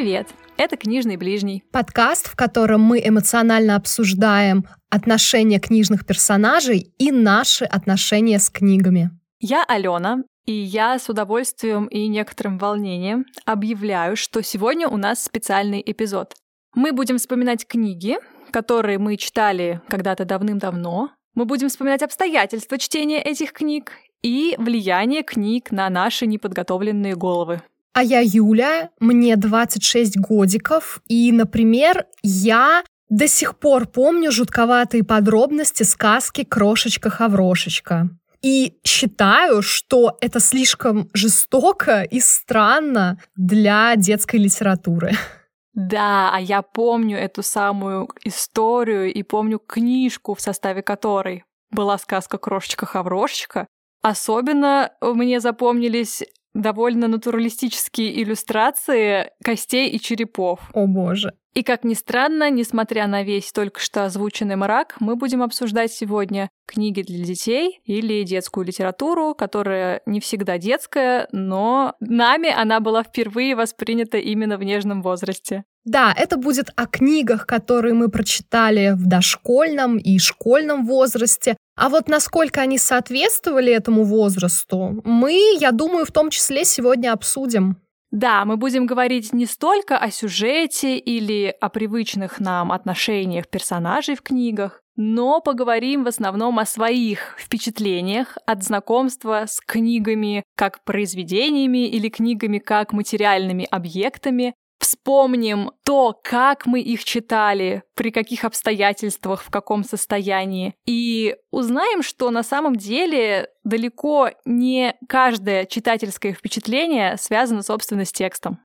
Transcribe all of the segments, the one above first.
Привет! Это «Книжный ближний». Подкаст, в котором мы эмоционально обсуждаем отношения книжных персонажей и наши отношения с книгами. Я Алена, и я с удовольствием и некоторым волнением объявляю, что сегодня у нас специальный эпизод. Мы будем вспоминать книги, которые мы читали когда-то давным-давно. Мы будем вспоминать обстоятельства чтения этих книг и влияние книг на наши неподготовленные головы. А я Юля, мне 26 годиков, и, например, я до сих пор помню жутковатые подробности сказки «Крошечка-хаврошечка». И считаю, что это слишком жестоко и странно для детской литературы. Да, а я помню эту самую историю и помню книжку, в составе которой была сказка «Крошечка-хаврошечка». Особенно мне запомнились довольно натуралистические иллюстрации костей и черепов. О боже. И как ни странно, несмотря на весь только что озвученный мрак, мы будем обсуждать сегодня книги для детей или детскую литературу, которая не всегда детская, но нами она была впервые воспринята именно в нежном возрасте. Да, это будет о книгах, которые мы прочитали в дошкольном и школьном возрасте. А вот насколько они соответствовали этому возрасту, мы, я думаю, в том числе сегодня обсудим. Да, мы будем говорить не столько о сюжете или о привычных нам отношениях персонажей в книгах, но поговорим в основном о своих впечатлениях от знакомства с книгами как произведениями или книгами как материальными объектами, вспомним то, как мы их читали, при каких обстоятельствах, в каком состоянии, и узнаем, что на самом деле далеко не каждое читательское впечатление связано, собственно, с текстом.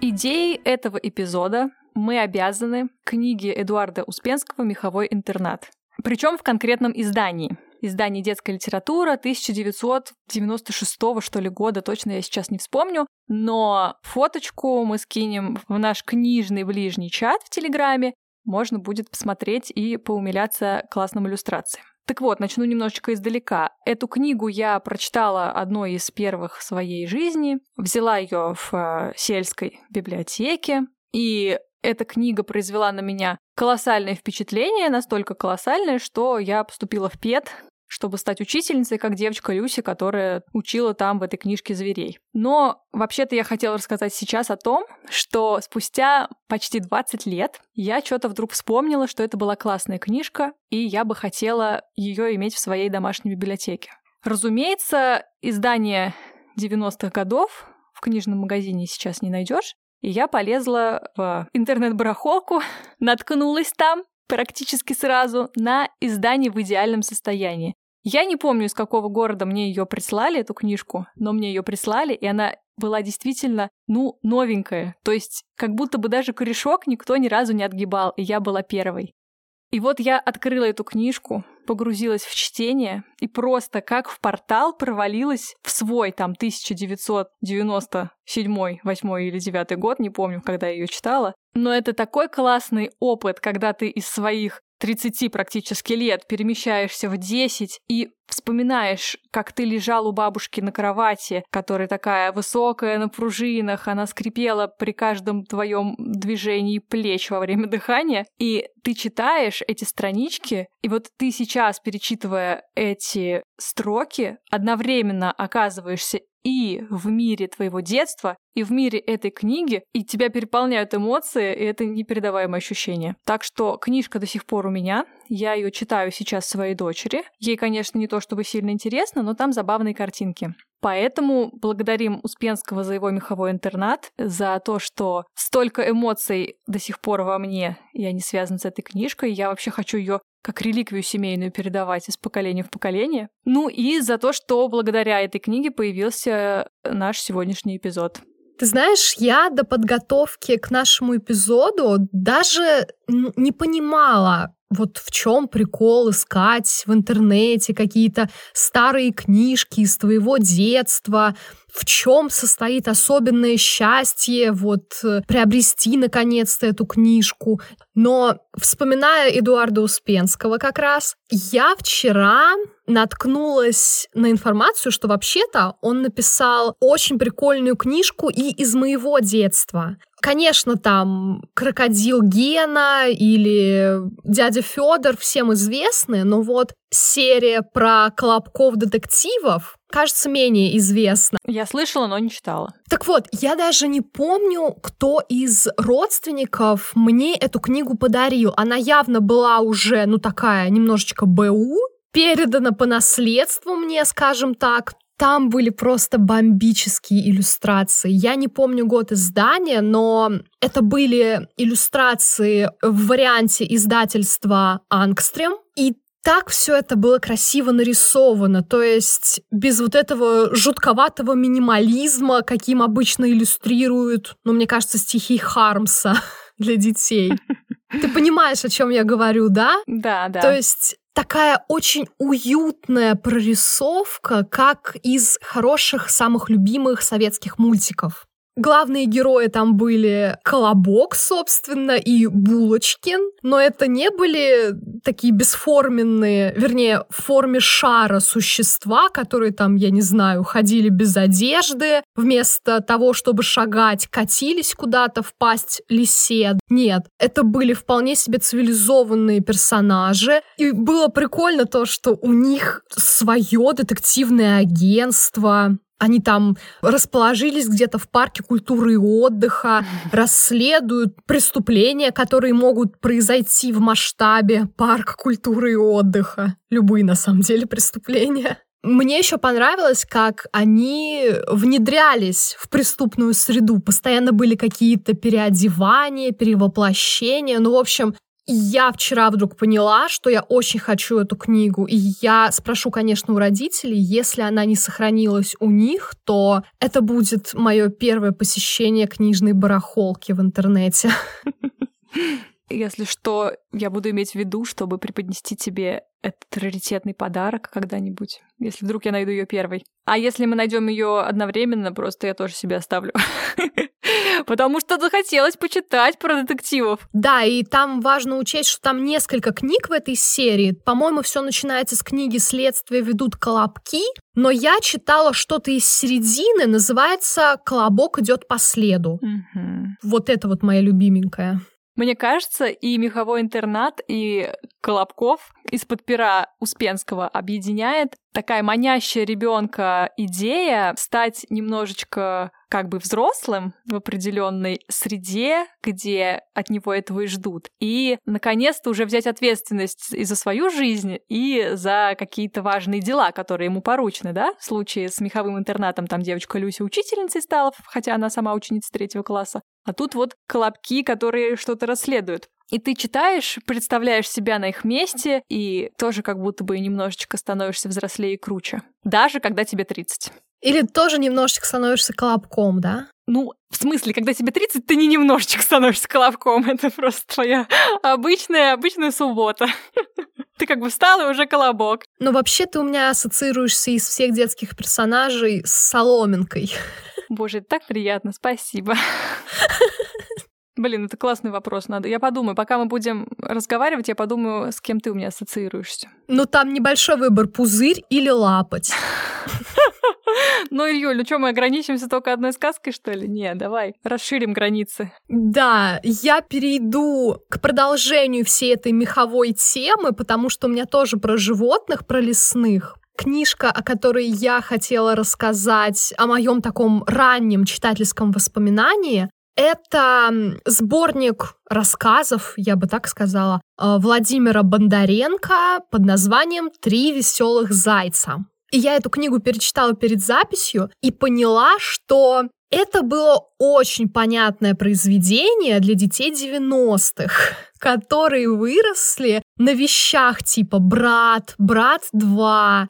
Идеей этого эпизода мы обязаны книге Эдуарда Успенского «Меховой интернат». Причем в конкретном издании — издание «Детская литература» 1996 что ли года, точно я сейчас не вспомню, но фоточку мы скинем в наш книжный ближний чат в Телеграме, можно будет посмотреть и поумиляться классным иллюстрациям. Так вот, начну немножечко издалека. Эту книгу я прочитала одной из первых в своей жизни, взяла ее в э, сельской библиотеке, и эта книга произвела на меня колоссальное впечатление, настолько колоссальное, что я поступила в ПЕД, чтобы стать учительницей, как девочка Люси, которая учила там в этой книжке зверей. Но вообще-то я хотела рассказать сейчас о том, что спустя почти 20 лет я что-то вдруг вспомнила, что это была классная книжка, и я бы хотела ее иметь в своей домашней библиотеке. Разумеется, издание 90-х годов в книжном магазине сейчас не найдешь. И я полезла в интернет-барахолку, наткнулась там практически сразу на издание в идеальном состоянии. Я не помню, из какого города мне ее прислали, эту книжку, но мне ее прислали, и она была действительно, ну, новенькая. То есть, как будто бы даже корешок никто ни разу не отгибал, и я была первой. И вот я открыла эту книжку, погрузилась в чтение и просто как в портал провалилась в свой там 1997, 8 или 9 год, не помню, когда я ее читала. Но это такой классный опыт, когда ты из своих 30 практически лет перемещаешься в 10 и вспоминаешь, как ты лежал у бабушки на кровати, которая такая высокая на пружинах, она скрипела при каждом твоем движении плеч во время дыхания, и ты читаешь эти странички, и вот ты сейчас, перечитывая эти строки, одновременно оказываешься и в мире твоего детства, и в мире этой книги, и тебя переполняют эмоции, и это непередаваемое ощущение. Так что книжка до сих пор у меня, я ее читаю сейчас своей дочери. Ей, конечно, не то чтобы сильно интересно, но там забавные картинки. Поэтому благодарим Успенского за его меховой интернат, за то, что столько эмоций до сих пор во мне, и они связаны с этой книжкой. Я вообще хочу ее как реликвию семейную передавать из поколения в поколение. Ну и за то, что благодаря этой книге появился наш сегодняшний эпизод. Ты знаешь, я до подготовки к нашему эпизоду даже не понимала, вот в чем прикол искать в интернете какие-то старые книжки из твоего детства, в чем состоит особенное счастье вот э, приобрести наконец-то эту книжку. Но вспоминая Эдуарда Успенского как раз, я вчера наткнулась на информацию, что вообще-то он написал очень прикольную книжку и из моего детства. Конечно, там крокодил Гена или дядя Федор всем известны, но вот серия про колобков детективов кажется менее известна. Я слышала, но не читала. Так вот, я даже не помню, кто из родственников мне эту книгу подарил. Она явно была уже, ну, такая немножечко БУ, передана по наследству мне, скажем так. Там были просто бомбические иллюстрации. Я не помню год издания, но это были иллюстрации в варианте издательства Ангстрем. И так все это было красиво нарисовано, то есть без вот этого жутковатого минимализма, каким обычно иллюстрируют, ну, мне кажется, стихи Хармса для детей. Ты понимаешь, о чем я говорю, да? Да, да. То есть такая очень уютная прорисовка, как из хороших, самых любимых советских мультиков. Главные герои там были Колобок, собственно, и Булочкин, но это не были такие бесформенные, вернее, в форме шара существа, которые там, я не знаю, ходили без одежды, вместо того, чтобы шагать, катились куда-то в пасть лисе. Нет, это были вполне себе цивилизованные персонажи, и было прикольно то, что у них свое детективное агентство, они там расположились где-то в парке культуры и отдыха, расследуют преступления, которые могут произойти в масштабе парка культуры и отдыха. Любые, на самом деле, преступления. Мне еще понравилось, как они внедрялись в преступную среду. Постоянно были какие-то переодевания, перевоплощения. Ну, в общем, я вчера вдруг поняла, что я очень хочу эту книгу, и я спрошу, конечно, у родителей, если она не сохранилась у них, то это будет мое первое посещение книжной барахолки в интернете. Если что, я буду иметь в виду, чтобы преподнести тебе этот раритетный подарок когда-нибудь, если вдруг я найду ее первой. А если мы найдем ее одновременно, просто я тоже себе оставлю. Потому что захотелось почитать про детективов. Да, и там важно учесть, что там несколько книг в этой серии. По-моему, все начинается с книги «Следствие ведут колобки», но я читала что-то из середины, называется «Колобок идет по следу». Угу. Вот это вот моя любименькая. Мне кажется, и меховой интернат, и Колобков из-под пера Успенского объединяет. Такая манящая ребенка идея стать немножечко как бы взрослым в определенной среде, где от него этого и ждут. И, наконец-то, уже взять ответственность и за свою жизнь, и за какие-то важные дела, которые ему поручены, да? В случае с меховым интернатом там девочка Люся учительницей стала, хотя она сама ученица третьего класса. А тут вот колобки, которые что-то расследуют. И ты читаешь, представляешь себя на их месте, и тоже как будто бы немножечко становишься взрослее и круче. Даже когда тебе 30. Или тоже немножечко становишься колобком, да? Ну, в смысле, когда тебе 30, ты не немножечко становишься колобком. Это просто твоя обычная, обычная суббота. Ты как бы встал и уже колобок. Но вообще ты у меня ассоциируешься из всех детских персонажей с соломинкой. Боже, это так приятно, спасибо. Блин, это классный вопрос. Надо. Я подумаю, пока мы будем разговаривать, я подумаю, с кем ты у меня ассоциируешься. Ну, там небольшой выбор пузырь или лапоть. Ну, Илью, ну что, мы ограничимся только одной сказкой, что ли? Не, давай, расширим границы. Да, я перейду к продолжению всей этой меховой темы, потому что у меня тоже про животных, про лесных. Книжка, о которой я хотела рассказать, о моем таком раннем читательском воспоминании, это сборник рассказов, я бы так сказала, э, Владимира Бондаренко под названием «Три веселых зайца». И я эту книгу перечитала перед записью и поняла, что это было очень понятное произведение для детей 90-х, которые выросли на вещах типа «Брат», «Брат 2»,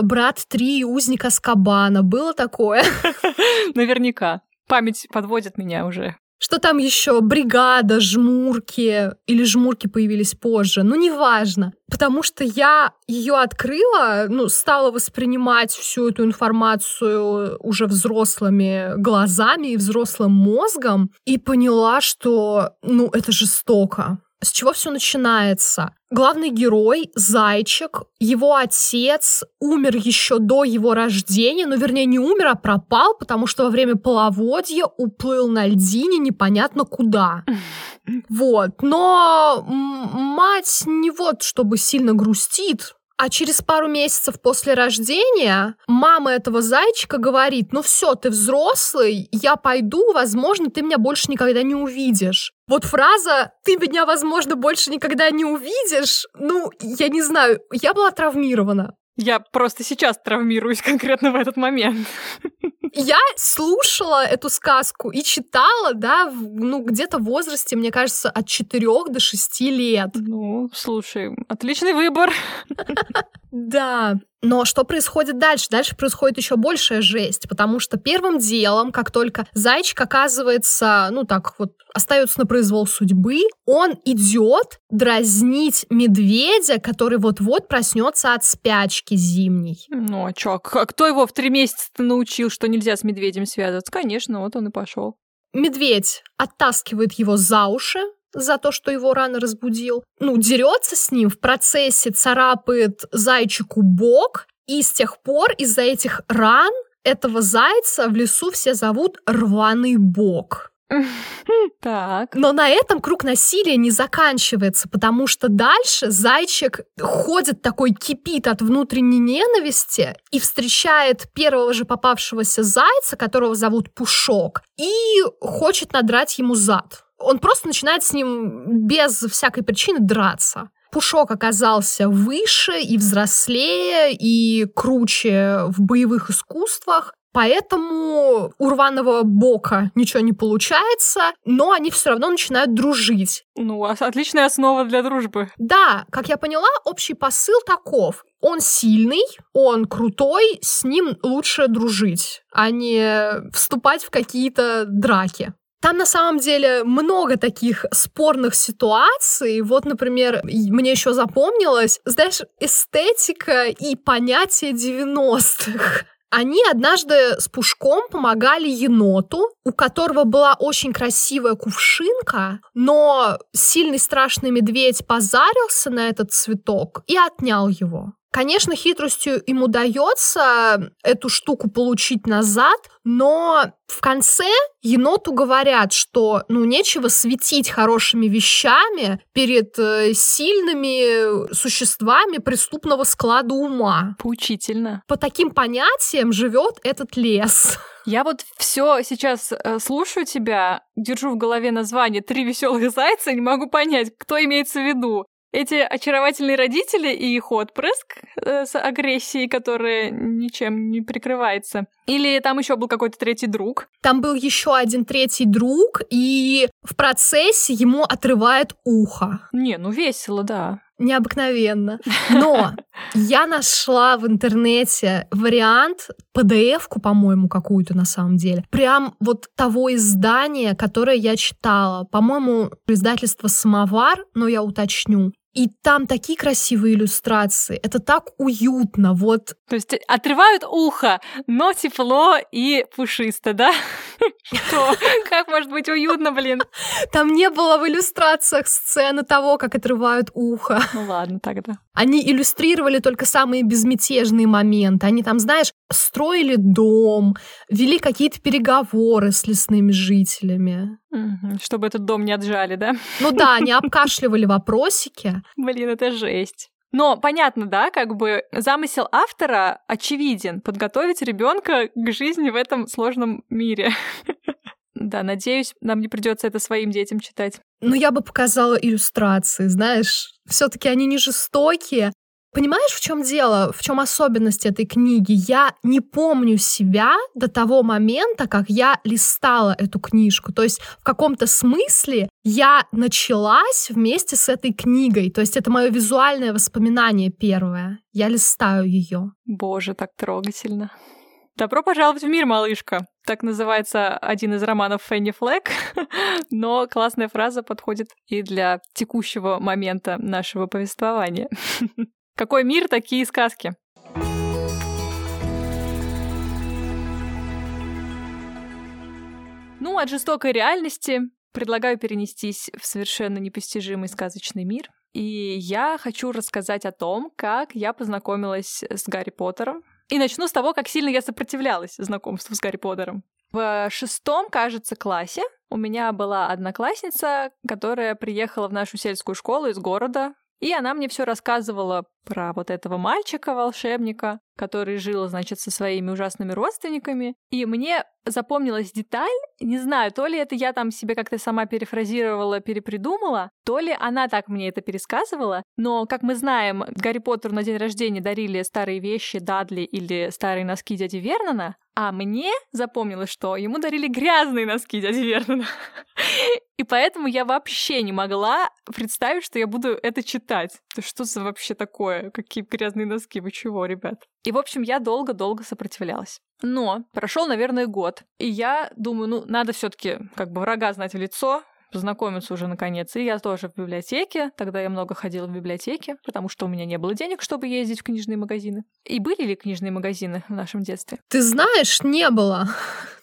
«Брат 3», «Узник Аскабана». Было такое? Наверняка. Память подводит меня уже. Что там еще? Бригада, жмурки или жмурки появились позже. Ну, неважно. Потому что я ее открыла, ну, стала воспринимать всю эту информацию уже взрослыми глазами и взрослым мозгом и поняла, что, ну, это жестоко. С чего все начинается? Главный герой, зайчик, его отец умер еще до его рождения, ну, вернее, не умер, а пропал, потому что во время половодья уплыл на льдине непонятно куда. Вот. Но мать не вот, чтобы сильно грустит, а через пару месяцев после рождения мама этого зайчика говорит, ну все, ты взрослый, я пойду, возможно, ты меня больше никогда не увидишь. Вот фраза «ты меня, возможно, больше никогда не увидишь», ну, я не знаю, я была травмирована. Я просто сейчас травмируюсь конкретно в этот момент. Я слушала эту сказку и читала, да, в, ну, где-то в возрасте, мне кажется, от 4 до 6 лет. Ну, слушай, отличный выбор. Да, но что происходит дальше? Дальше происходит еще большая жесть, потому что первым делом, как только зайчик оказывается, ну так вот, остается на произвол судьбы, он идет дразнить медведя, который вот-вот проснется от спячки зимней. Ну а чё, а кто его в три месяца научил, что нельзя с медведем связываться? Конечно, вот он и пошел. Медведь оттаскивает его за уши, за то, что его рано разбудил. Ну, дерется с ним в процессе, царапает зайчику бок, и с тех пор из-за этих ран этого зайца в лесу все зовут рваный бок. Так. Но на этом круг насилия не заканчивается, потому что дальше зайчик ходит такой, кипит от внутренней ненависти и встречает первого же попавшегося зайца, которого зовут Пушок, и хочет надрать ему зад. Он просто начинает с ним без всякой причины драться. Пушок оказался выше и взрослее, и круче в боевых искусствах. Поэтому у рваного бока ничего не получается, но они все равно начинают дружить. Ну, отличная основа для дружбы. Да, как я поняла, общий посыл таков. Он сильный, он крутой, с ним лучше дружить, а не вступать в какие-то драки. Там на самом деле много таких спорных ситуаций. Вот, например, мне еще запомнилось, знаешь, эстетика и понятие 90-х. Они однажды с Пушком помогали еноту, у которого была очень красивая кувшинка, но сильный страшный медведь позарился на этот цветок и отнял его. Конечно, хитростью им удается эту штуку получить назад, но в конце еноту говорят, что ну нечего светить хорошими вещами перед э, сильными существами преступного склада ума. Поучительно. По таким понятиям живет этот лес. Я вот все сейчас э, слушаю тебя, держу в голове название «Три веселых зайца», не могу понять, кто имеется в виду эти очаровательные родители и их отпрыск э, с агрессией, которая ничем не прикрывается. Или там еще был какой-то третий друг? Там был еще один третий друг, и в процессе ему отрывает ухо. Не, ну весело, да необыкновенно. Но я нашла в интернете вариант, PDF-ку, по-моему, какую-то на самом деле, прям вот того издания, которое я читала. По-моему, издательство «Самовар», но я уточню. И там такие красивые иллюстрации. Это так уютно. Вот. То есть отрывают ухо, но тепло и пушисто, да? Что? Как может быть уютно, блин? Там не было в иллюстрациях сцены того, как отрывают ухо. Ну ладно, тогда. Они иллюстрировали только самые безмятежные моменты. Они там, знаешь, строили дом, вели какие-то переговоры с лесными жителями. Чтобы этот дом не отжали, да? Ну да, они обкашливали вопросики. Блин, это жесть. Но понятно, да, как бы замысел автора очевиден подготовить ребенка к жизни в этом сложном мире. Да, надеюсь, нам не придется это своим детям читать. Ну, я бы показала иллюстрации, знаешь. Все-таки они не жестокие, Понимаешь, в чем дело, в чем особенность этой книги? Я не помню себя до того момента, как я листала эту книжку. То есть в каком-то смысле я началась вместе с этой книгой. То есть это мое визуальное воспоминание первое. Я листаю ее. Боже, так трогательно. Добро пожаловать в мир, малышка. Так называется один из романов Фенни Флэк, но классная фраза подходит и для текущего момента нашего повествования. Какой мир, такие сказки. Ну, от жестокой реальности предлагаю перенестись в совершенно непостижимый сказочный мир. И я хочу рассказать о том, как я познакомилась с Гарри Поттером. И начну с того, как сильно я сопротивлялась знакомству с Гарри Поттером. В шестом, кажется, классе у меня была одноклассница, которая приехала в нашу сельскую школу из города, и она мне все рассказывала про вот этого мальчика-волшебника, который жил, значит, со своими ужасными родственниками. И мне запомнилась деталь, не знаю, то ли это я там себе как-то сама перефразировала, перепридумала, то ли она так мне это пересказывала, но, как мы знаем, Гарри Поттеру на день рождения дарили старые вещи Дадли или старые носки дяди Вернона, а мне запомнилось, что ему дарили грязные носки дяди Вернона. И поэтому я вообще не могла представить, что я буду это читать. Что за вообще такое? Какие грязные носки? Вы чего, ребят? И, в общем, я долго-долго сопротивлялась. Но прошел, наверное, год. И я думаю, ну, надо все таки как бы врага знать в лицо, познакомиться уже наконец. И я тоже в библиотеке. Тогда я много ходила в библиотеке, потому что у меня не было денег, чтобы ездить в книжные магазины. И были ли книжные магазины в нашем детстве? Ты знаешь, не было.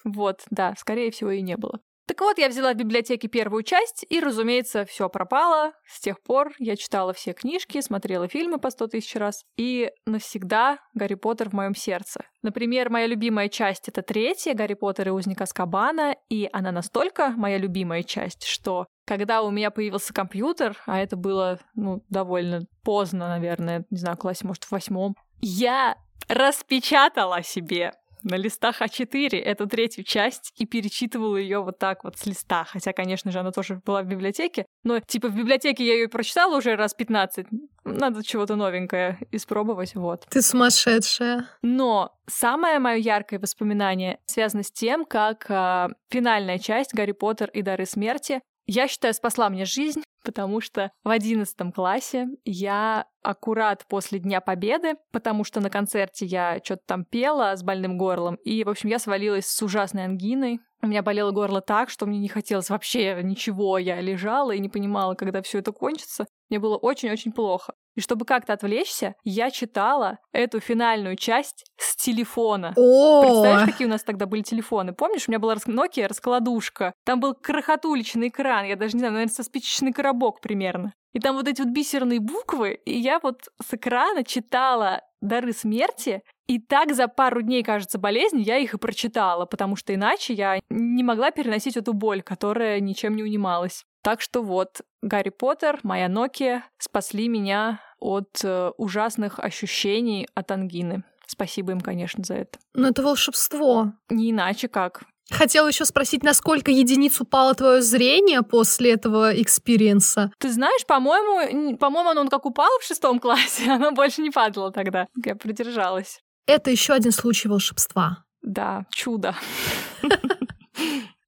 Вот, да, скорее всего, и не было. Так вот, я взяла в библиотеке первую часть, и, разумеется, все пропало. С тех пор я читала все книжки, смотрела фильмы по сто тысяч раз, и навсегда Гарри Поттер в моем сердце. Например, моя любимая часть — это третья, Гарри Поттер и узник Аскабана, и она настолько моя любимая часть, что когда у меня появился компьютер, а это было, ну, довольно поздно, наверное, не знаю, классе, может, в восьмом, я распечатала себе на листах А4 эту третью часть и перечитывала ее вот так вот с листа. Хотя, конечно же, она тоже была в библиотеке. Но, типа, в библиотеке я ее прочитала уже раз 15. Надо чего-то новенькое испробовать, вот. Ты сумасшедшая. Но самое мое яркое воспоминание связано с тем, как э, финальная часть «Гарри Поттер и дары смерти» я считаю, спасла мне жизнь, потому что в одиннадцатом классе я аккурат после Дня Победы, потому что на концерте я что-то там пела с больным горлом, и, в общем, я свалилась с ужасной ангиной. У меня болело горло так, что мне не хотелось вообще ничего. Я лежала и не понимала, когда все это кончится. Мне было очень-очень плохо. И чтобы как-то отвлечься, я читала эту финальную часть с телефона. О! Представляешь, какие у нас тогда были телефоны? Помнишь, у меня была Nokia раскладушка. Там был крохотуличный экран, я даже не знаю, наверное, со спичечный коробок примерно. И там вот эти вот бисерные буквы, и я вот с экрана читала «Дары смерти», и так за пару дней, кажется, болезни я их и прочитала, потому что иначе я не могла переносить эту боль, которая ничем не унималась. Так что вот, Гарри Поттер, моя Nokia спасли меня от э, ужасных ощущений от ангины. Спасибо им, конечно, за это. Но это волшебство. Не иначе как. Хотела еще спросить, насколько единиц упало твое зрение после этого experience а? Ты знаешь, по-моему, по-моему, оно как упало в шестом классе, оно больше не падало тогда. Я продержалась. Это еще один случай волшебства. Да, чудо.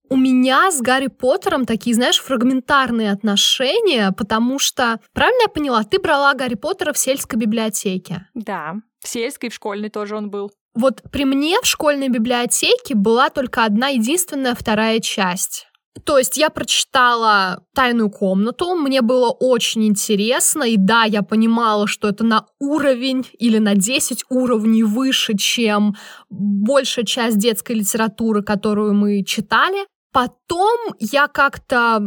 У меня с Гарри Поттером такие, знаешь, фрагментарные отношения, потому что, правильно я поняла, ты брала Гарри Поттера в сельской библиотеке? Да, в сельской, в школьной тоже он был. Вот при мне в школьной библиотеке была только одна единственная вторая часть. То есть я прочитала «Тайную комнату», мне было очень интересно, и да, я понимала, что это на уровень или на 10 уровней выше, чем большая часть детской литературы, которую мы читали. Потом я как-то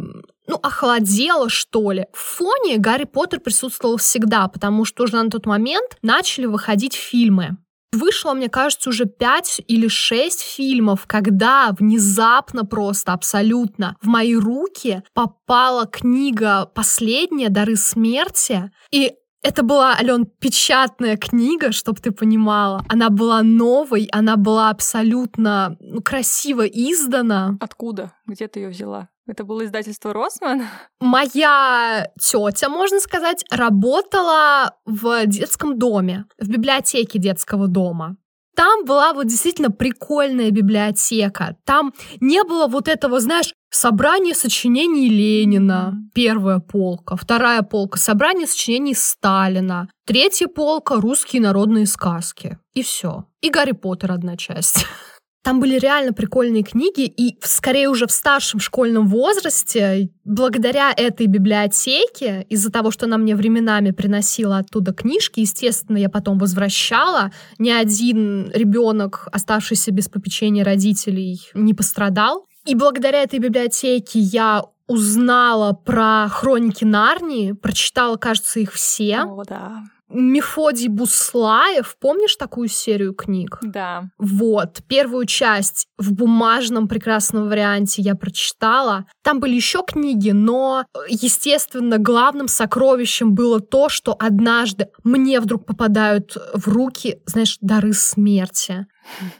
ну, охладела, что ли. В фоне Гарри Поттер присутствовал всегда, потому что уже на тот момент начали выходить фильмы. Вышло, мне кажется, уже пять или шесть фильмов, когда внезапно просто абсолютно в мои руки попала книга «Последняя. Дары смерти». И это была, Ален, печатная книга, чтобы ты понимала. Она была новой, она была абсолютно ну, красиво издана. Откуда? Где ты ее взяла? Это было издательство Росман? Моя тетя, можно сказать, работала в детском доме, в библиотеке детского дома. Там была вот действительно прикольная библиотека. Там не было вот этого, знаешь, Собрание сочинений Ленина, первая полка. Вторая полка — собрание сочинений Сталина. Третья полка — русские народные сказки. И все. И Гарри Поттер одна часть. Там были реально прикольные книги, и скорее уже в старшем школьном возрасте, благодаря этой библиотеке, из-за того, что она мне временами приносила оттуда книжки, естественно, я потом возвращала, ни один ребенок, оставшийся без попечения родителей, не пострадал. И благодаря этой библиотеке я узнала про хроники Нарнии, прочитала, кажется, их все. О, да. Мефодий Буслаев, помнишь такую серию книг? Да. Вот, первую часть в бумажном прекрасном варианте я прочитала. Там были еще книги, но, естественно, главным сокровищем было то, что однажды мне вдруг попадают в руки, знаешь, дары смерти.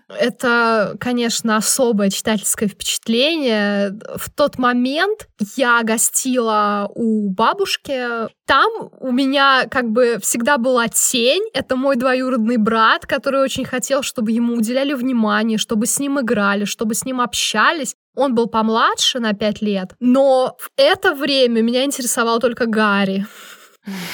Это, конечно, особое читательское впечатление. В тот момент я гостила у бабушки. Там у меня как бы всегда была тень. Это мой двоюродный брат, который очень хотел, чтобы ему уделяли внимание, чтобы с ним играли, чтобы с ним общались. Он был помладше на пять лет, но в это время меня интересовал только Гарри.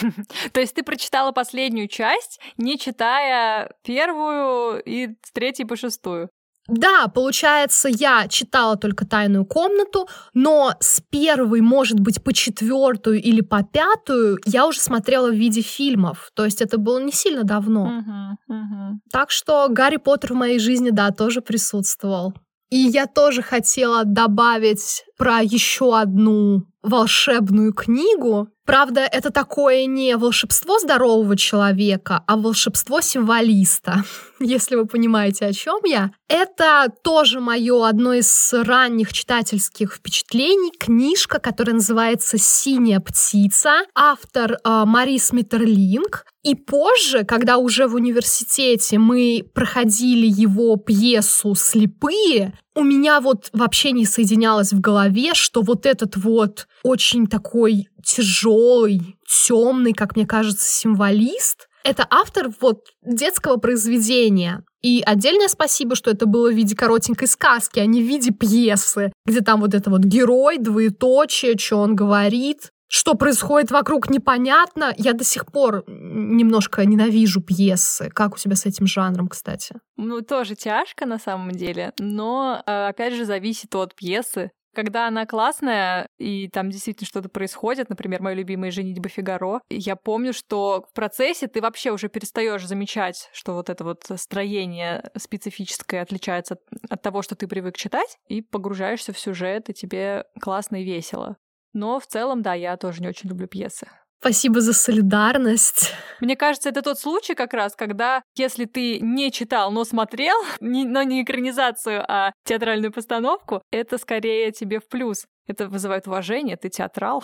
То есть ты прочитала последнюю часть, не читая первую и с третьей по шестую? Да, получается, я читала только тайную комнату, но с первой, может быть, по четвертую или по пятую я уже смотрела в виде фильмов. То есть это было не сильно давно. Uh-huh, uh-huh. Так что Гарри Поттер в моей жизни, да, тоже присутствовал. И я тоже хотела добавить про еще одну волшебную книгу. Правда, это такое не волшебство здорового человека, а волшебство символиста, если вы понимаете, о чем я. Это тоже мое одно из ранних читательских впечатлений. Книжка, которая называется «Синяя птица». Автор э, Марис Миттерлинг. И позже, когда уже в университете мы проходили его пьесу «Слепые», у меня вот вообще не соединялось в голове, что вот этот вот очень такой тяжелый, темный, как мне кажется, символист, это автор вот детского произведения. И отдельное спасибо, что это было в виде коротенькой сказки, а не в виде пьесы, где там вот это вот герой, двоеточие, что он говорит, что происходит вокруг, непонятно. Я до сих пор немножко ненавижу пьесы. Как у тебя с этим жанром, кстати? Ну, тоже тяжко на самом деле, но, э, опять же, зависит от пьесы. Когда она классная, и там действительно что-то происходит, например, моя любимая «Женитьба Фигаро», я помню, что в процессе ты вообще уже перестаешь замечать, что вот это вот строение специфическое отличается от того, что ты привык читать, и погружаешься в сюжет, и тебе классно и весело. Но в целом, да, я тоже не очень люблю пьесы. Спасибо за солидарность. Мне кажется, это тот случай как раз, когда если ты не читал, но смотрел, не, но не экранизацию, а театральную постановку, это скорее тебе в плюс. Это вызывает уважение, ты театрал.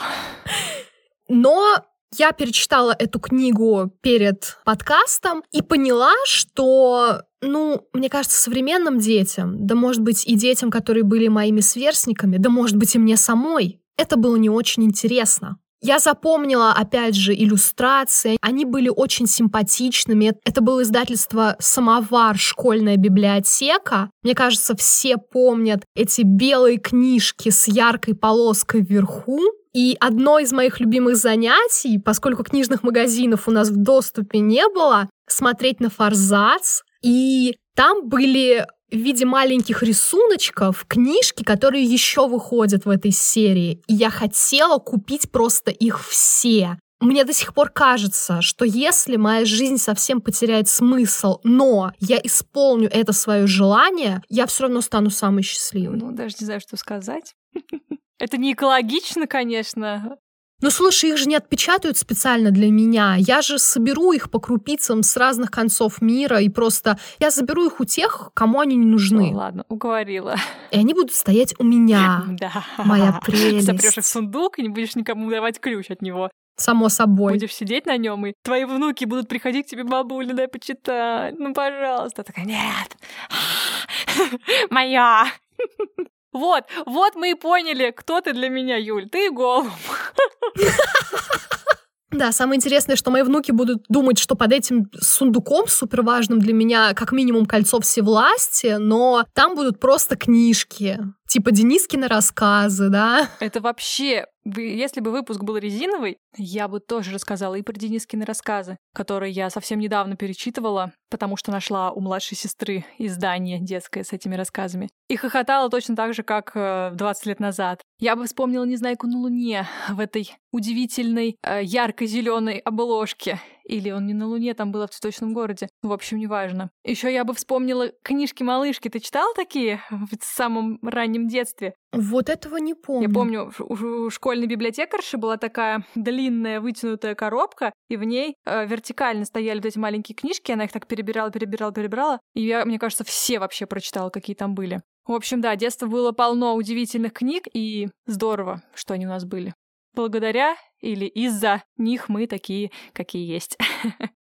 Но я перечитала эту книгу перед подкастом и поняла, что, ну, мне кажется, современным детям, да, может быть, и детям, которые были моими сверстниками, да, может быть, и мне самой, это было не очень интересно. Я запомнила, опять же, иллюстрации. Они были очень симпатичными. Это было издательство «Самовар. Школьная библиотека». Мне кажется, все помнят эти белые книжки с яркой полоской вверху. И одно из моих любимых занятий, поскольку книжных магазинов у нас в доступе не было, смотреть на форзац. И там были в виде маленьких рисуночков книжки, которые еще выходят в этой серии. И я хотела купить просто их все. Мне до сих пор кажется, что если моя жизнь совсем потеряет смысл, но я исполню это свое желание, я все равно стану самой счастливой. Ну, даже не знаю, что сказать. Это не экологично, конечно, ну, слушай, их же не отпечатают специально для меня. Я же соберу их по крупицам с разных концов мира и просто... Я заберу их у тех, кому они не нужны. Ну, ладно, уговорила. И они будут стоять у меня. Да. Моя прелесть. Запрешь их в сундук и не будешь никому давать ключ от него. Само собой. Будешь сидеть на нем, и твои внуки будут приходить к тебе, бабуля, дай почитать. Ну, пожалуйста. Такая, нет, моя. Вот, вот мы и поняли, кто ты для меня, Юль. Ты голубь. Да, самое интересное, что мои внуки будут думать, что под этим сундуком супер важным для меня как минимум кольцо всевластия, но там будут просто книжки. Типа Денискины рассказы, да? Это вообще если бы выпуск был резиновый, я бы тоже рассказала и про Денискины рассказы, которые я совсем недавно перечитывала, потому что нашла у младшей сестры издание детское с этими рассказами. И хохотала точно так же, как 20 э, лет назад. Я бы вспомнила «Незнайку на Луне» в этой удивительной э, ярко-зеленой обложке. Или он не на Луне, там было в цветочном городе. В общем, неважно. Еще я бы вспомнила книжки-малышки. Ты читал такие в самом раннем детстве? Вот этого не помню. Я помню, у школьной библиотекарши была такая длинная вытянутая коробка, и в ней э, вертикально стояли вот эти маленькие книжки, она их так перебирала, перебирала, перебирала, и я, мне кажется, все вообще прочитала, какие там были. В общем, да, детство было полно удивительных книг, и здорово, что они у нас были. Благодаря или из-за них мы такие, какие есть.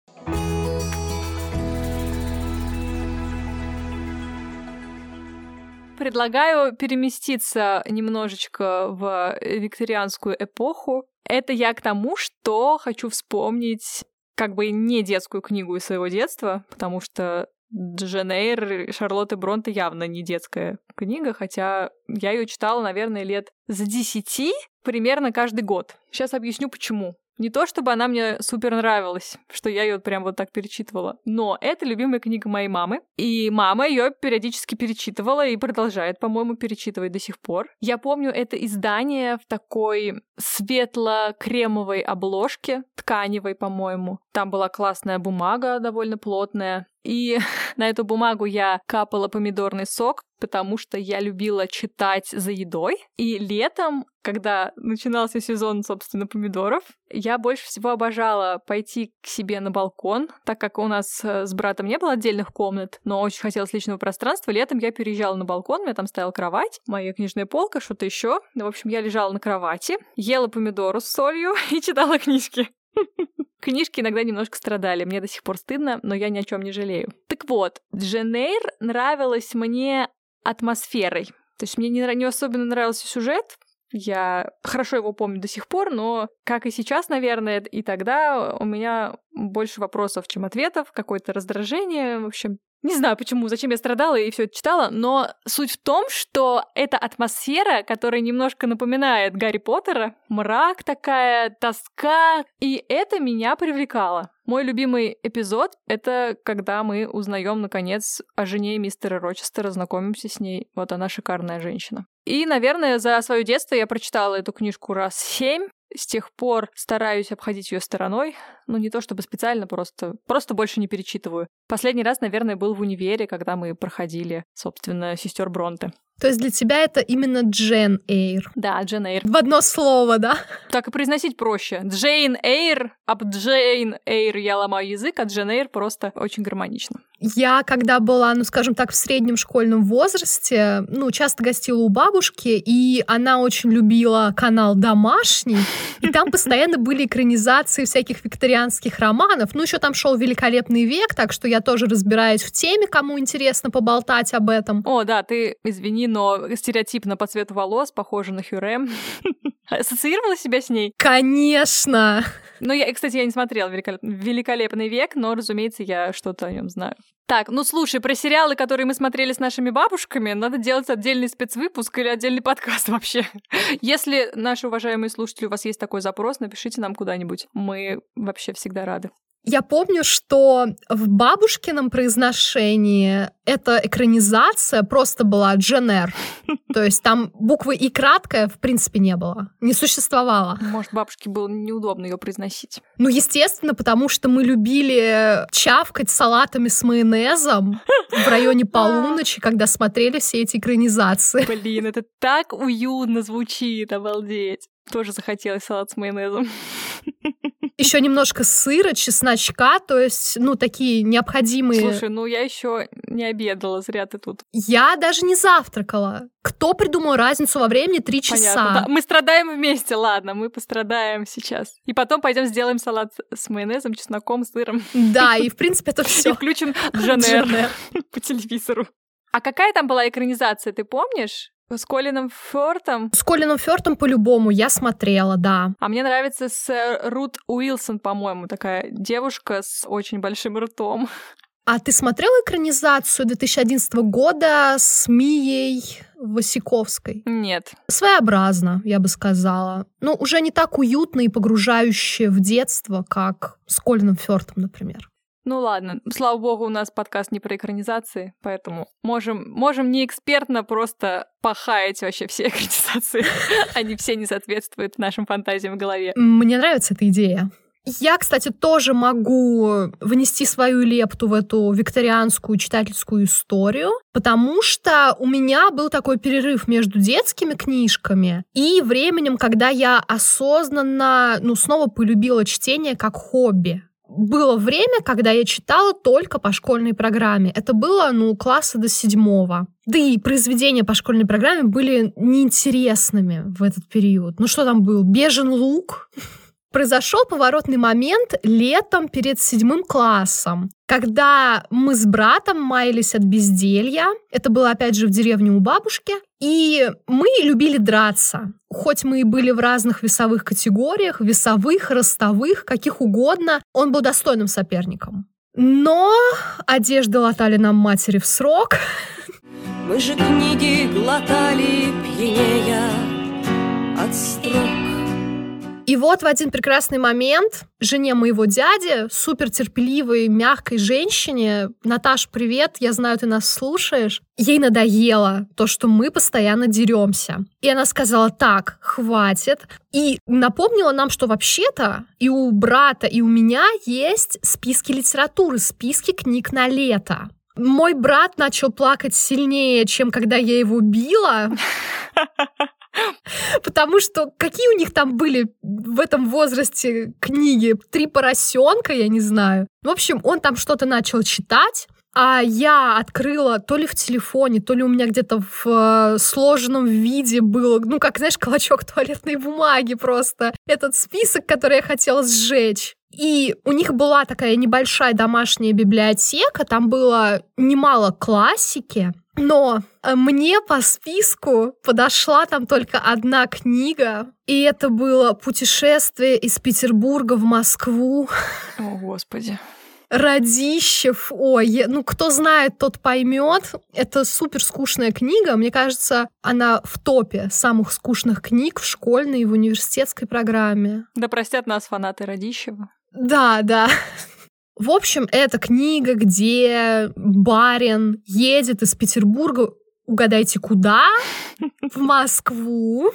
предлагаю переместиться немножечко в викторианскую эпоху. Это я к тому, что хочу вспомнить как бы не детскую книгу из своего детства, потому что Джен Эйр Шарлотты Бронте явно не детская книга, хотя я ее читала, наверное, лет за десяти примерно каждый год. Сейчас объясню, почему. Не то, чтобы она мне супер нравилась, что я ее прям вот так перечитывала, но это любимая книга моей мамы, и мама ее периодически перечитывала и продолжает, по-моему, перечитывать до сих пор. Я помню это издание в такой светло-кремовой обложке, тканевой, по-моему. Там была классная бумага, довольно плотная, и на эту бумагу я капала помидорный сок, потому что я любила читать за едой. И летом, когда начинался сезон, собственно, помидоров, я больше всего обожала пойти к себе на балкон, так как у нас э, с братом не было отдельных комнат, но очень хотелось личного пространства. Летом я переезжала на балкон, у меня там стояла кровать, моя книжная полка, что-то еще. В общем, я лежала на кровати, ела помидоры с солью и читала книжки. Книжки иногда немножко страдали, мне до сих пор стыдно, но я ни о чем не жалею. Так вот, Дженейр нравилась мне атмосферой. То есть мне не, не особенно нравился сюжет, я хорошо его помню до сих пор, но, как и сейчас, наверное, и тогда у меня больше вопросов, чем ответов, какое-то раздражение, в общем, не знаю почему, зачем я страдала и все это читала, но суть в том, что эта атмосфера, которая немножко напоминает Гарри Поттера, мрак такая, тоска, и это меня привлекало. Мой любимый эпизод — это когда мы узнаем, наконец, о жене мистера Рочестера, знакомимся с ней. Вот она шикарная женщина. И, наверное, за свое детство я прочитала эту книжку раз семь. С тех пор стараюсь обходить ее стороной. Ну, не то чтобы специально, просто, просто больше не перечитываю. Последний раз, наверное, был в универе, когда мы проходили, собственно, сестер Бронте. То есть для тебя это именно Джен Эйр? Да, Джен Эйр. В одно слово, да? Так и произносить проще. Джейн Эйр, об Джейн Эйр я ломаю язык, а Джен Эйр просто очень гармонично. Я, когда была, ну, скажем так, в среднем школьном возрасте, ну, часто гостила у бабушки, и она очень любила канал «Домашний», и там постоянно были экранизации всяких викторианских романов. Ну, еще там шел «Великолепный век», так что я тоже разбираюсь в теме, кому интересно поболтать об этом. О, да, ты, извини, но стереотипно по цвету волос похожа на Хюрем. Ассоциировала себя с ней? Конечно! Ну, я, кстати, я не смотрела «Великолепный век», но, разумеется, я что-то о нем знаю. Так, ну слушай, про сериалы, которые мы смотрели с нашими бабушками, надо делать отдельный спецвыпуск или отдельный подкаст вообще. Если, наши уважаемые слушатели, у вас есть такой запрос, напишите нам куда-нибудь. Мы вообще всегда рады. Я помню, что в бабушкином произношении эта экранизация просто была Дженер. То есть там буквы «и» краткая в принципе не было, не существовало. Может, бабушке было неудобно ее произносить. Ну, естественно, потому что мы любили чавкать салатами с майонезом в районе полуночи, когда смотрели все эти экранизации. Блин, это так уютно звучит, обалдеть. Тоже захотелось салат с майонезом. Еще немножко сыра, чесночка, то есть, ну, такие необходимые... Слушай, ну я еще не обедала, зря ты тут. Я даже не завтракала. Кто придумал разницу во времени три часа? Понятно, да. Мы страдаем вместе, ладно, мы пострадаем сейчас. И потом пойдем сделаем салат с майонезом, чесноком, сыром. Да, и в принципе это все. И включим Джанер по телевизору. А какая там была экранизация, ты помнишь? С Колином Фёртом? С Колином Фёртом по-любому я смотрела, да. А мне нравится с Рут Уилсон, по-моему, такая девушка с очень большим ртом. А ты смотрела экранизацию 2011 года с Мией Васиковской? Нет. Своеобразно, я бы сказала. Ну, уже не так уютно и погружающе в детство, как с Колином Фёртом, например. Ну ладно, слава богу, у нас подкаст не про экранизации, поэтому можем, можем не экспертно просто похаять вообще все экранизации. Они все не соответствуют нашим фантазиям в голове. Мне нравится эта идея. Я, кстати, тоже могу внести свою лепту в эту викторианскую читательскую историю, потому что у меня был такой перерыв между детскими книжками и временем, когда я осознанно, ну, снова полюбила чтение как хобби было время, когда я читала только по школьной программе. Это было, ну, класса до седьмого. Да и произведения по школьной программе были неинтересными в этот период. Ну что там был? Бежен лук? Произошел поворотный момент летом перед седьмым классом, когда мы с братом маялись от безделья. Это было, опять же, в деревне у бабушки. И мы любили драться. Хоть мы и были в разных весовых категориях, весовых, ростовых, каких угодно, он был достойным соперником. Но одежды латали нам матери в срок. Мы же книги глотали пьянея от строк. И вот в один прекрасный момент жене моего дяди, супер терпеливой, мягкой женщине, Наташ, привет, я знаю, ты нас слушаешь, ей надоело то, что мы постоянно деремся. И она сказала, так, хватит. И напомнила нам, что вообще-то и у брата, и у меня есть списки литературы, списки книг на лето. Мой брат начал плакать сильнее, чем когда я его била. Потому что какие у них там были в этом возрасте книги? Три поросенка, я не знаю. В общем, он там что-то начал читать, а я открыла то ли в телефоне, то ли у меня где-то в э, сложенном виде было, ну, как, знаешь, клочок туалетной бумаги просто. Этот список, который я хотела сжечь. И у них была такая небольшая домашняя библиотека, там было немало классики, но э, мне по списку подошла там только одна книга, и это было «Путешествие из Петербурга в Москву». О, Господи. Радищев, ой, ну кто знает, тот поймет. Это супер скучная книга. Мне кажется, она в топе самых скучных книг в школьной и в университетской программе. Да простят нас фанаты Радищева. Да, да. В общем, это книга, где барин едет из Петербурга, угадайте куда, в Москву.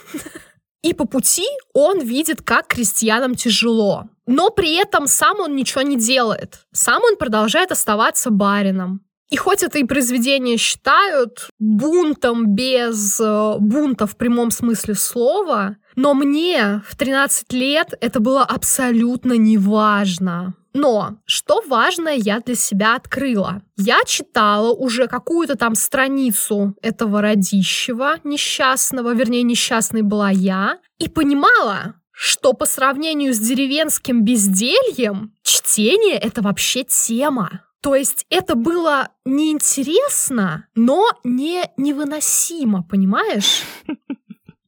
И по пути он видит, как крестьянам тяжело. Но при этом сам он ничего не делает. Сам он продолжает оставаться барином. И хоть это и произведение считают бунтом без э, бунта в прямом смысле слова, но мне в 13 лет это было абсолютно неважно. Но что важное я для себя открыла? Я читала уже какую-то там страницу этого родищего несчастного, вернее, несчастной была я, и понимала, что по сравнению с деревенским бездельем чтение — это вообще тема. То есть это было неинтересно, но не невыносимо, понимаешь?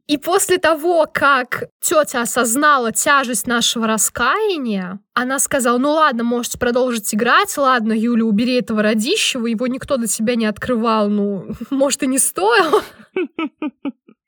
И после того, как тетя осознала тяжесть нашего раскаяния, она сказала, ну ладно, можете продолжить играть, ладно, Юля, убери этого родищего, его никто до тебя не открывал, ну, может, и не стоило.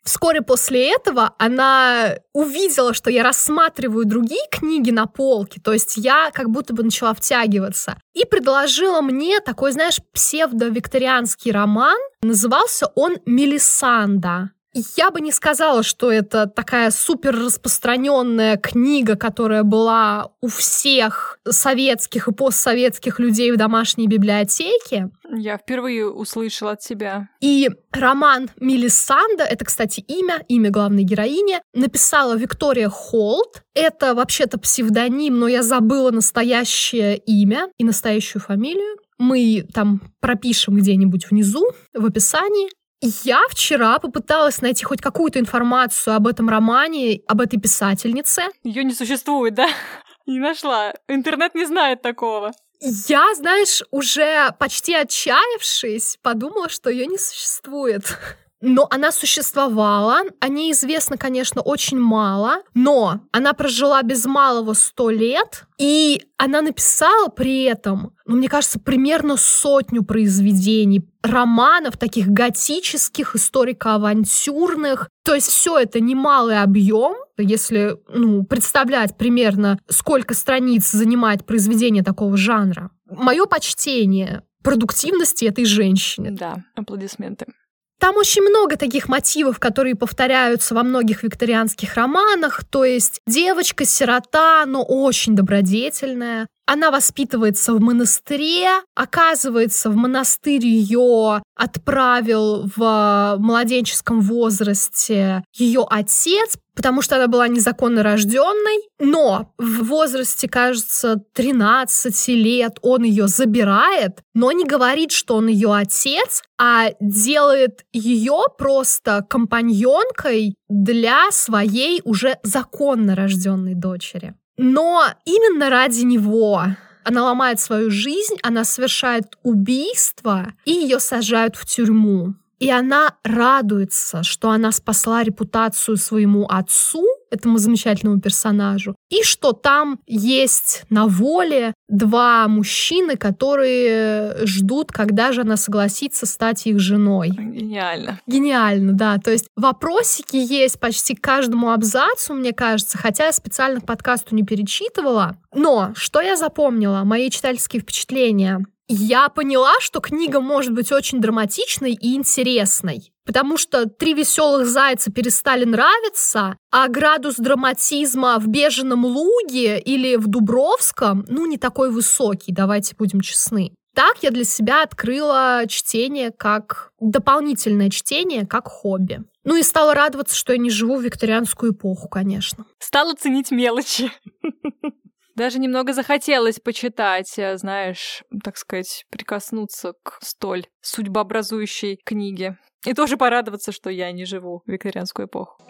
Вскоре после этого она увидела, что я рассматриваю другие книги на полке, то есть я как будто бы начала втягиваться, и предложила мне такой, знаешь, псевдо-викторианский роман. Назывался он «Мелисанда». Я бы не сказала, что это такая супер распространенная книга, которая была у всех советских и постсоветских людей в домашней библиотеке. Я впервые услышала от тебя. И роман Мелисанда, это, кстати, имя, имя главной героини, написала Виктория Холт. Это вообще-то псевдоним, но я забыла настоящее имя и настоящую фамилию. Мы там пропишем где-нибудь внизу в описании. Я вчера попыталась найти хоть какую-то информацию об этом романе, об этой писательнице. Ее не существует, да? Не нашла. Интернет не знает такого. Я, знаешь, уже почти отчаявшись, подумала, что ее не существует. Но она существовала. О ней известно, конечно, очень мало, но она прожила без малого сто лет, и она написала при этом, ну, мне кажется, примерно сотню произведений, романов таких готических, историко-авантюрных. То есть все это немалый объем, если ну, представлять примерно, сколько страниц занимает произведение такого жанра. Мое почтение продуктивности этой женщины. Да, аплодисменты. Там очень много таких мотивов, которые повторяются во многих викторианских романах. То есть девочка-сирота, но очень добродетельная. Она воспитывается в монастыре, оказывается, в монастырь ее отправил в младенческом возрасте ее отец, потому что она была незаконно рожденной, но в возрасте, кажется, 13 лет он ее забирает, но не говорит, что он ее отец, а делает ее просто компаньонкой для своей уже законно рожденной дочери. Но именно ради него она ломает свою жизнь, она совершает убийство, и ее сажают в тюрьму. И она радуется, что она спасла репутацию своему отцу, этому замечательному персонажу, и что там есть на воле два мужчины, которые ждут, когда же она согласится стать их женой. Гениально. Гениально, да. То есть вопросики есть почти к каждому абзацу, мне кажется, хотя я специально к подкасту не перечитывала. Но что я запомнила? Мои читательские впечатления я поняла, что книга может быть очень драматичной и интересной. Потому что три веселых зайца перестали нравиться, а градус драматизма в Беженом луге или в Дубровском, ну, не такой высокий, давайте будем честны. Так я для себя открыла чтение как дополнительное чтение, как хобби. Ну и стала радоваться, что я не живу в викторианскую эпоху, конечно. Стала ценить мелочи. Даже немного захотелось почитать, э, знаешь, так сказать, прикоснуться к столь судьбообразующей книге. И тоже порадоваться, что я не живу в викторианскую эпоху.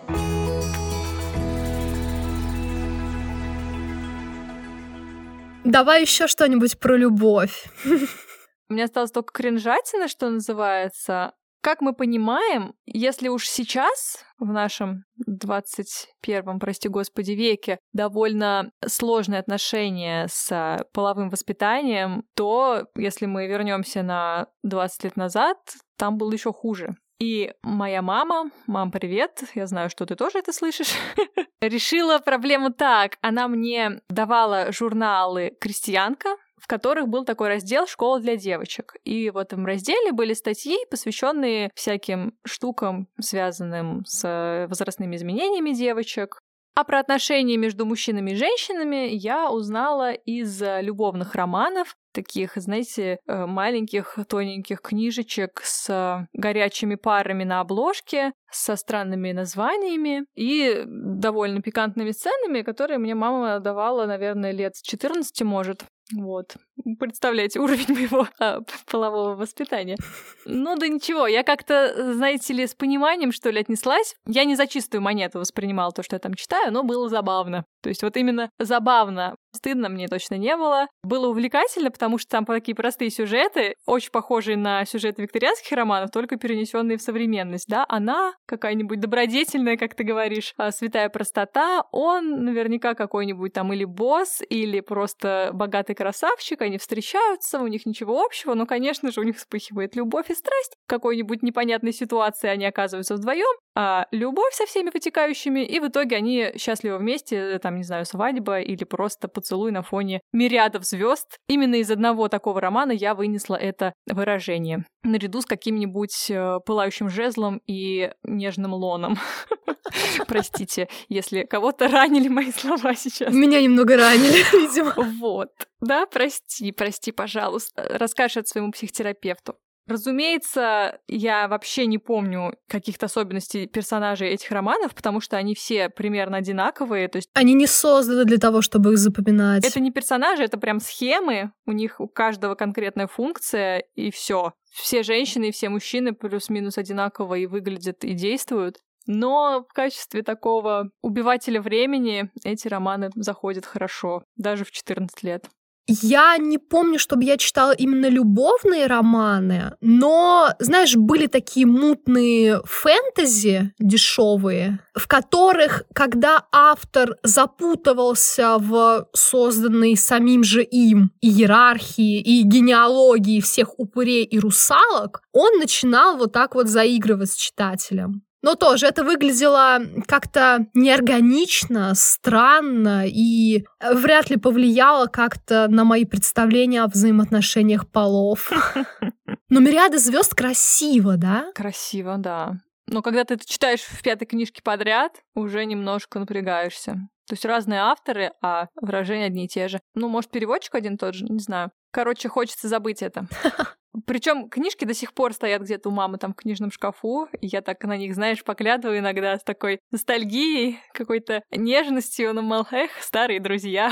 Давай еще что-нибудь про любовь. У меня осталось только кринжатина, что называется. Как мы понимаем, если уж сейчас в нашем 21-м, прости господи, веке довольно сложные отношения с половым воспитанием, то если мы вернемся на 20 лет назад, там было еще хуже. И моя мама, мам, привет, я знаю, что ты тоже это слышишь, решила проблему так. Она мне давала журналы «Крестьянка», которых был такой раздел «Школа для девочек». И в этом разделе были статьи, посвященные всяким штукам, связанным с возрастными изменениями девочек, а про отношения между мужчинами и женщинами я узнала из любовных романов, таких, знаете, э, маленьких тоненьких книжечек с горячими парами на обложке, со странными названиями и довольно пикантными сценами, которые мне мама давала, наверное, лет с 14, может. Вот. Представляете уровень моего а, полового воспитания. Ну да ничего, я как-то, знаете ли, с пониманием, что ли, отнеслась. Я не за чистую монету воспринимала то, что я там читаю, но было забавно. То есть вот именно забавно. Стыдно мне точно не было. Было увлекательно, потому что там такие простые сюжеты, очень похожие на сюжеты викторианских романов, только перенесенные в современность. Да, она какая-нибудь добродетельная, как ты говоришь, а, святая простота, он наверняка какой-нибудь там или босс, или просто богатый красавчик, они встречаются, у них ничего общего, но, конечно же, у них вспыхивает любовь и страсть. В какой-нибудь непонятной ситуации они оказываются вдвоем, а любовь со всеми вытекающими, и в итоге они счастливы вместе, там, не знаю, свадьба или просто поцелуй на фоне мириадов звезд. Именно из одного такого романа я вынесла это выражение. Наряду с каким-нибудь э, пылающим жезлом и нежным лоном. Простите, если кого-то ранили мои слова сейчас. Меня немного ранили, видимо. Вот. Да, прости, прости, пожалуйста. Расскажешь это своему психотерапевту. Разумеется, я вообще не помню каких-то особенностей персонажей этих романов, потому что они все примерно одинаковые. То есть они не созданы для того, чтобы их запоминать. Это не персонажи, это прям схемы. У них у каждого конкретная функция, и все. Все женщины и все мужчины плюс-минус одинаково и выглядят, и действуют. Но в качестве такого убивателя времени эти романы заходят хорошо, даже в 14 лет. Я не помню, чтобы я читала именно любовные романы, но, знаешь, были такие мутные фэнтези дешевые, в которых, когда автор запутывался в созданной самим же им иерархии и генеалогии всех упырей и русалок, он начинал вот так вот заигрывать с читателем. Но тоже это выглядело как-то неорганично, странно и вряд ли повлияло как-то на мои представления о взаимоотношениях полов. Но «Мириады звезд» красиво, да? Красиво, да. Но когда ты это читаешь в пятой книжке подряд, уже немножко напрягаешься. То есть разные авторы, а выражения одни и те же. Ну, может, переводчик один тот же, не знаю. Короче, хочется забыть это. Причем книжки до сих пор стоят где-то у мамы там в книжном шкафу, и я так на них, знаешь, поглядываю иногда с такой ностальгией, какой-то нежностью, ну, мол, эх, старые друзья.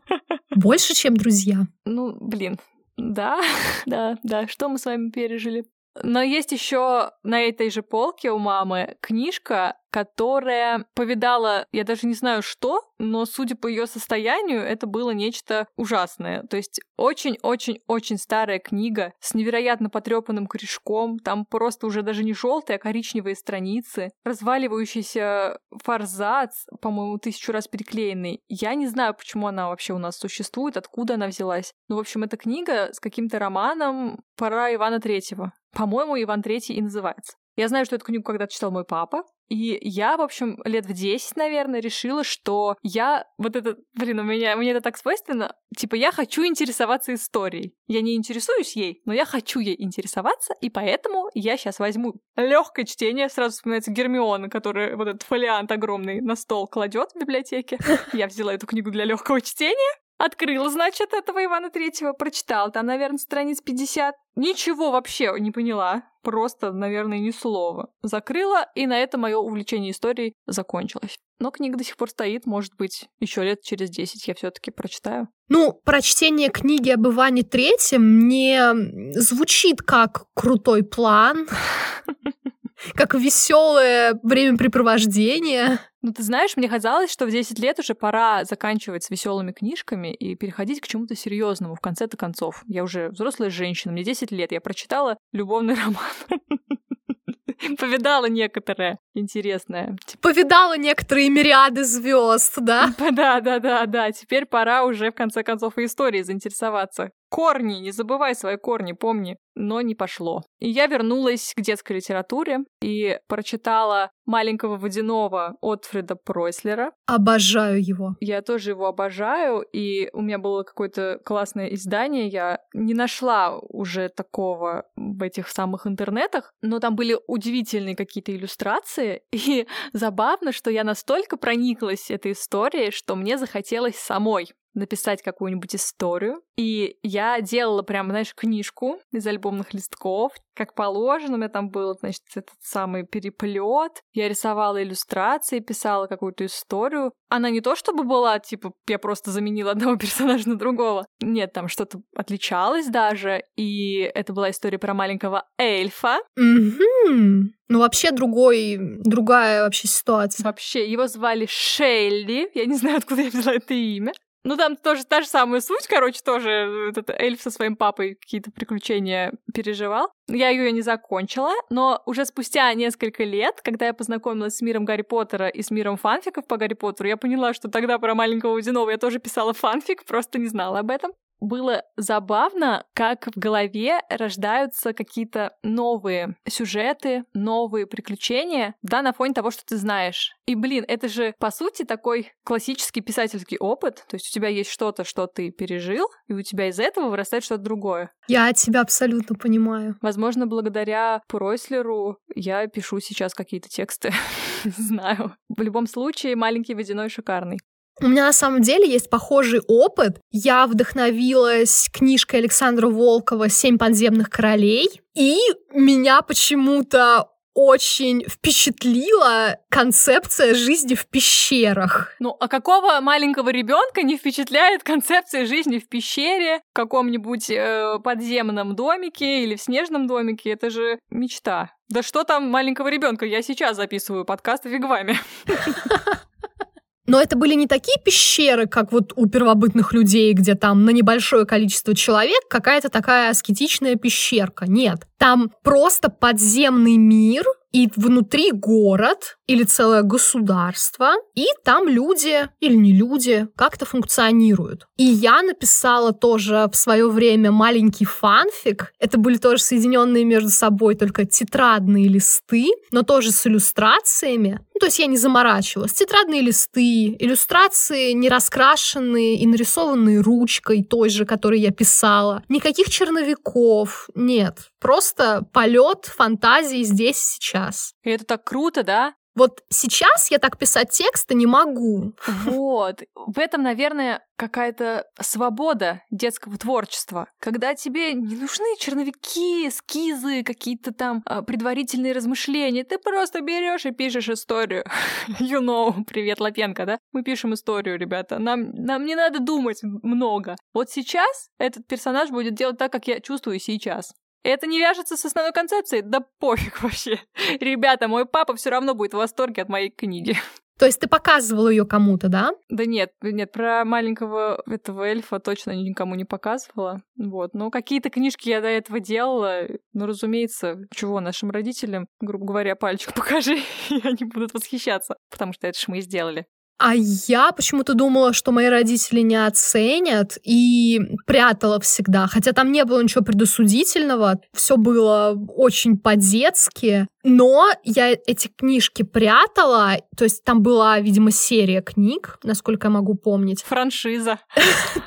Больше, чем друзья. Ну, блин, да, да, да, что мы с вами пережили. Но есть еще на этой же полке у мамы книжка которая повидала, я даже не знаю что, но судя по ее состоянию, это было нечто ужасное. То есть очень-очень-очень старая книга с невероятно потрепанным корешком, там просто уже даже не желтые, а коричневые страницы, разваливающийся форзац, по-моему, тысячу раз переклеенный. Я не знаю, почему она вообще у нас существует, откуда она взялась. Ну, в общем, эта книга с каким-то романом «Пора Ивана Третьего». По-моему, Иван Третий и называется. Я знаю, что эту книгу когда-то читал мой папа, и я, в общем, лет в 10, наверное, решила, что я вот это, блин, у меня, мне это так свойственно, типа я хочу интересоваться историей. Я не интересуюсь ей, но я хочу ей интересоваться, и поэтому я сейчас возьму легкое чтение, сразу вспоминается Гермиона, которая вот этот фолиант огромный на стол кладет в библиотеке. Я взяла эту книгу для легкого чтения, Открыла, значит, этого Ивана Третьего, прочитала. Там, наверное, страниц 50. Ничего вообще не поняла. Просто, наверное, ни слова. Закрыла, и на этом мое увлечение историей закончилось. Но книга до сих пор стоит, может быть, еще лет через 10 я все-таки прочитаю. Ну, прочтение книги об Иване Третьем мне звучит как крутой план. как веселое времяпрепровождение. Ну, ты знаешь, мне казалось, что в 10 лет уже пора заканчивать с веселыми книжками и переходить к чему-то серьезному в конце-то концов. Я уже взрослая женщина, мне 10 лет, я прочитала любовный роман. Повидала некоторое интересное. Повидала некоторые мириады звезд, да? Да, да, да, да. Теперь пора уже в конце концов и истории заинтересоваться. Корни, не забывай свои корни, помни. Но не пошло. И я вернулась к детской литературе и прочитала «Маленького водяного» от Фреда Пройслера. Обожаю его. Я тоже его обожаю, и у меня было какое-то классное издание. Я не нашла уже такого в этих самых интернетах, но там были удивительные какие-то иллюстрации, и забавно, что я настолько прониклась этой историей, что мне захотелось самой написать какую-нибудь историю. И я делала прям, знаешь, книжку из альбомных листков, как положено. У меня там был, значит, этот самый переплет. Я рисовала иллюстрации, писала какую-то историю. Она не то чтобы была, типа, я просто заменила одного персонажа на другого. Нет, там что-то отличалось даже. И это была история про маленького эльфа. Mm-hmm. Ну, вообще другой, другая вообще ситуация. Вообще, его звали Шелли. Я не знаю, откуда я взяла это имя. Ну, там тоже та же самая суть, короче, тоже этот эльф со своим папой какие-то приключения переживал. Я ее не закончила, но уже спустя несколько лет, когда я познакомилась с миром Гарри Поттера и с миром фанфиков по Гарри Поттеру, я поняла, что тогда про маленького водяного я тоже писала фанфик, просто не знала об этом было забавно, как в голове рождаются какие-то новые сюжеты, новые приключения, да, на фоне того, что ты знаешь. И, блин, это же, по сути, такой классический писательский опыт. То есть у тебя есть что-то, что ты пережил, и у тебя из этого вырастает что-то другое. Я тебя абсолютно понимаю. Возможно, благодаря Пройслеру я пишу сейчас какие-то тексты. Знаю. В любом случае, маленький водяной шикарный. У меня на самом деле есть похожий опыт. Я вдохновилась книжкой Александра Волкова «Семь подземных королей», и меня почему-то очень впечатлила концепция жизни в пещерах. Ну, а какого маленького ребенка не впечатляет концепция жизни в пещере, в каком-нибудь э, подземном домике или в снежном домике? Это же мечта. Да что там маленького ребенка? Я сейчас записываю подкаст Вигваме. Но это были не такие пещеры, как вот у первобытных людей, где там на небольшое количество человек какая-то такая аскетичная пещерка. Нет. Там просто подземный мир, и внутри город или целое государство, и там люди или не люди как-то функционируют. И я написала тоже в свое время маленький фанфик. Это были тоже соединенные между собой только тетрадные листы, но тоже с иллюстрациями. Ну, то есть я не заморачивалась. Тетрадные листы, иллюстрации не раскрашенные и нарисованные ручкой той же, которой я писала. Никаких черновиков, нет. Просто полет фантазии здесь сейчас. И это так круто, да? Вот сейчас я так писать тексты не могу. Вот. В этом, наверное, какая-то свобода детского творчества, когда тебе не нужны черновики, эскизы, какие-то там а, предварительные размышления. Ты просто берешь и пишешь историю. You know, привет, Лапенко, да? Мы пишем историю, ребята. Нам, нам не надо думать много. Вот сейчас этот персонаж будет делать так, как я чувствую сейчас. Это не вяжется с основной концепцией? Да пофиг вообще. Ребята, мой папа все равно будет в восторге от моей книги. То есть ты показывала ее кому-то, да? Да нет, нет, про маленького этого эльфа точно никому не показывала. Вот. Но какие-то книжки я до этого делала. Ну, разумеется, чего нашим родителям, грубо говоря, пальчик покажи, и они будут восхищаться. Потому что это ж мы и сделали. А я почему-то думала, что мои родители не оценят и прятала всегда. Хотя там не было ничего предосудительного, все было очень по-детски. Но я эти книжки прятала, то есть там была, видимо, серия книг, насколько я могу помнить. Франшиза.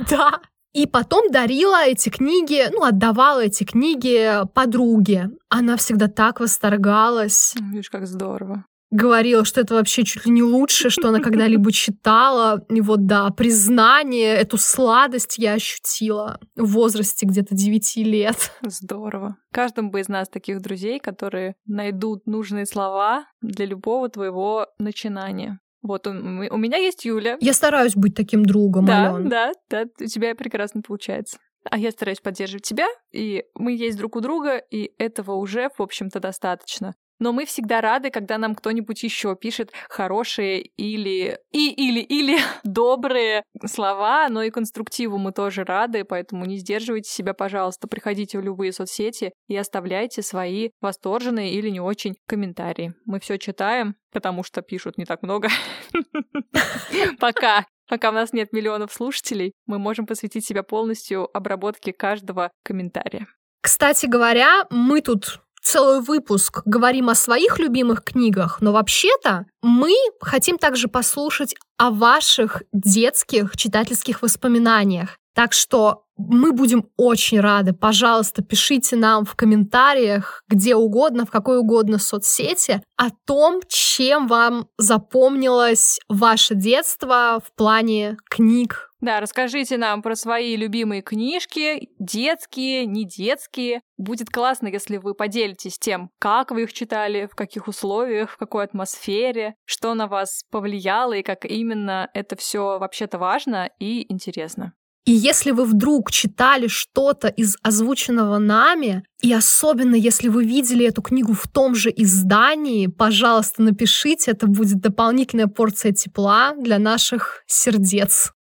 Да. И потом дарила эти книги, ну, отдавала эти книги подруге. Она всегда так восторгалась. Видишь, как здорово говорила, что это вообще чуть ли не лучшее, что она когда-либо читала. И вот, да, признание, эту сладость я ощутила в возрасте где-то 9 лет. Здорово. Каждому бы из нас таких друзей, которые найдут нужные слова для любого твоего начинания. Вот у, у меня есть Юля. Я стараюсь быть таким другом, да, Ален. Да, да, у тебя прекрасно получается. А я стараюсь поддерживать тебя, и мы есть друг у друга, и этого уже, в общем-то, достаточно но мы всегда рады, когда нам кто-нибудь еще пишет хорошие или и или или добрые слова, но и конструктиву мы тоже рады, поэтому не сдерживайте себя, пожалуйста, приходите в любые соцсети и оставляйте свои восторженные или не очень комментарии. Мы все читаем, потому что пишут не так много. Пока. Пока у нас нет миллионов слушателей, мы можем посвятить себя полностью обработке каждого комментария. Кстати говоря, мы тут целый выпуск говорим о своих любимых книгах, но вообще-то мы хотим также послушать о ваших детских читательских воспоминаниях. Так что мы будем очень рады. Пожалуйста, пишите нам в комментариях, где угодно, в какой угодно соцсети, о том, чем вам запомнилось ваше детство в плане книг, да, расскажите нам про свои любимые книжки, детские, не детские. Будет классно, если вы поделитесь тем, как вы их читали, в каких условиях, в какой атмосфере, что на вас повлияло и как именно это все вообще-то важно и интересно. И если вы вдруг читали что-то из озвученного нами, и особенно если вы видели эту книгу в том же издании, пожалуйста, напишите, это будет дополнительная порция тепла для наших сердец.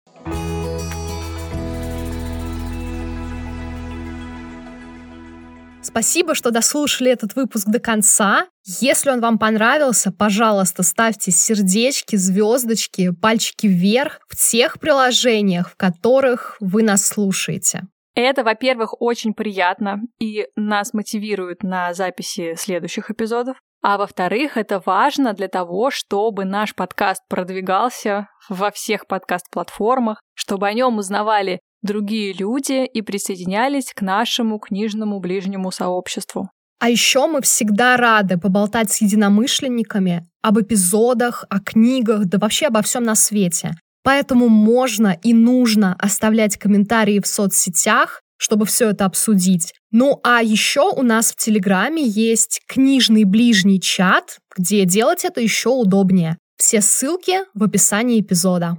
Спасибо, что дослушали этот выпуск до конца. Если он вам понравился, пожалуйста, ставьте сердечки, звездочки, пальчики вверх в тех приложениях, в которых вы нас слушаете. Это, во-первых, очень приятно и нас мотивирует на записи следующих эпизодов. А во-вторых, это важно для того, чтобы наш подкаст продвигался во всех подкаст-платформах, чтобы о нем узнавали другие люди и присоединялись к нашему книжному ближнему сообществу. А еще мы всегда рады поболтать с единомышленниками об эпизодах, о книгах, да вообще обо всем на свете. Поэтому можно и нужно оставлять комментарии в соцсетях, чтобы все это обсудить. Ну а еще у нас в Телеграме есть книжный ближний чат, где делать это еще удобнее. Все ссылки в описании эпизода.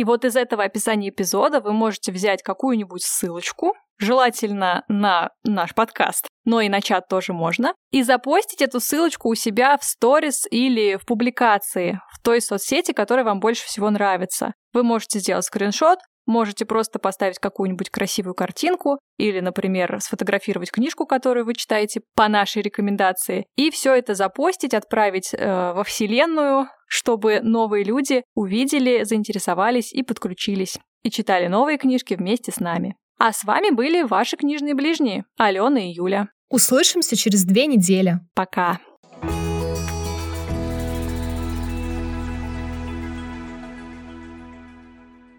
И вот из этого описания эпизода вы можете взять какую-нибудь ссылочку, желательно на наш подкаст, но и на чат тоже можно, и запостить эту ссылочку у себя в сторис или в публикации в той соцсети, которая вам больше всего нравится. Вы можете сделать скриншот, Можете просто поставить какую-нибудь красивую картинку или, например, сфотографировать книжку, которую вы читаете по нашей рекомендации, и все это запостить, отправить э, во Вселенную, чтобы новые люди увидели, заинтересовались и подключились, и читали новые книжки вместе с нами. А с вами были ваши книжные ближние, Алена и Юля. Услышимся через две недели. Пока.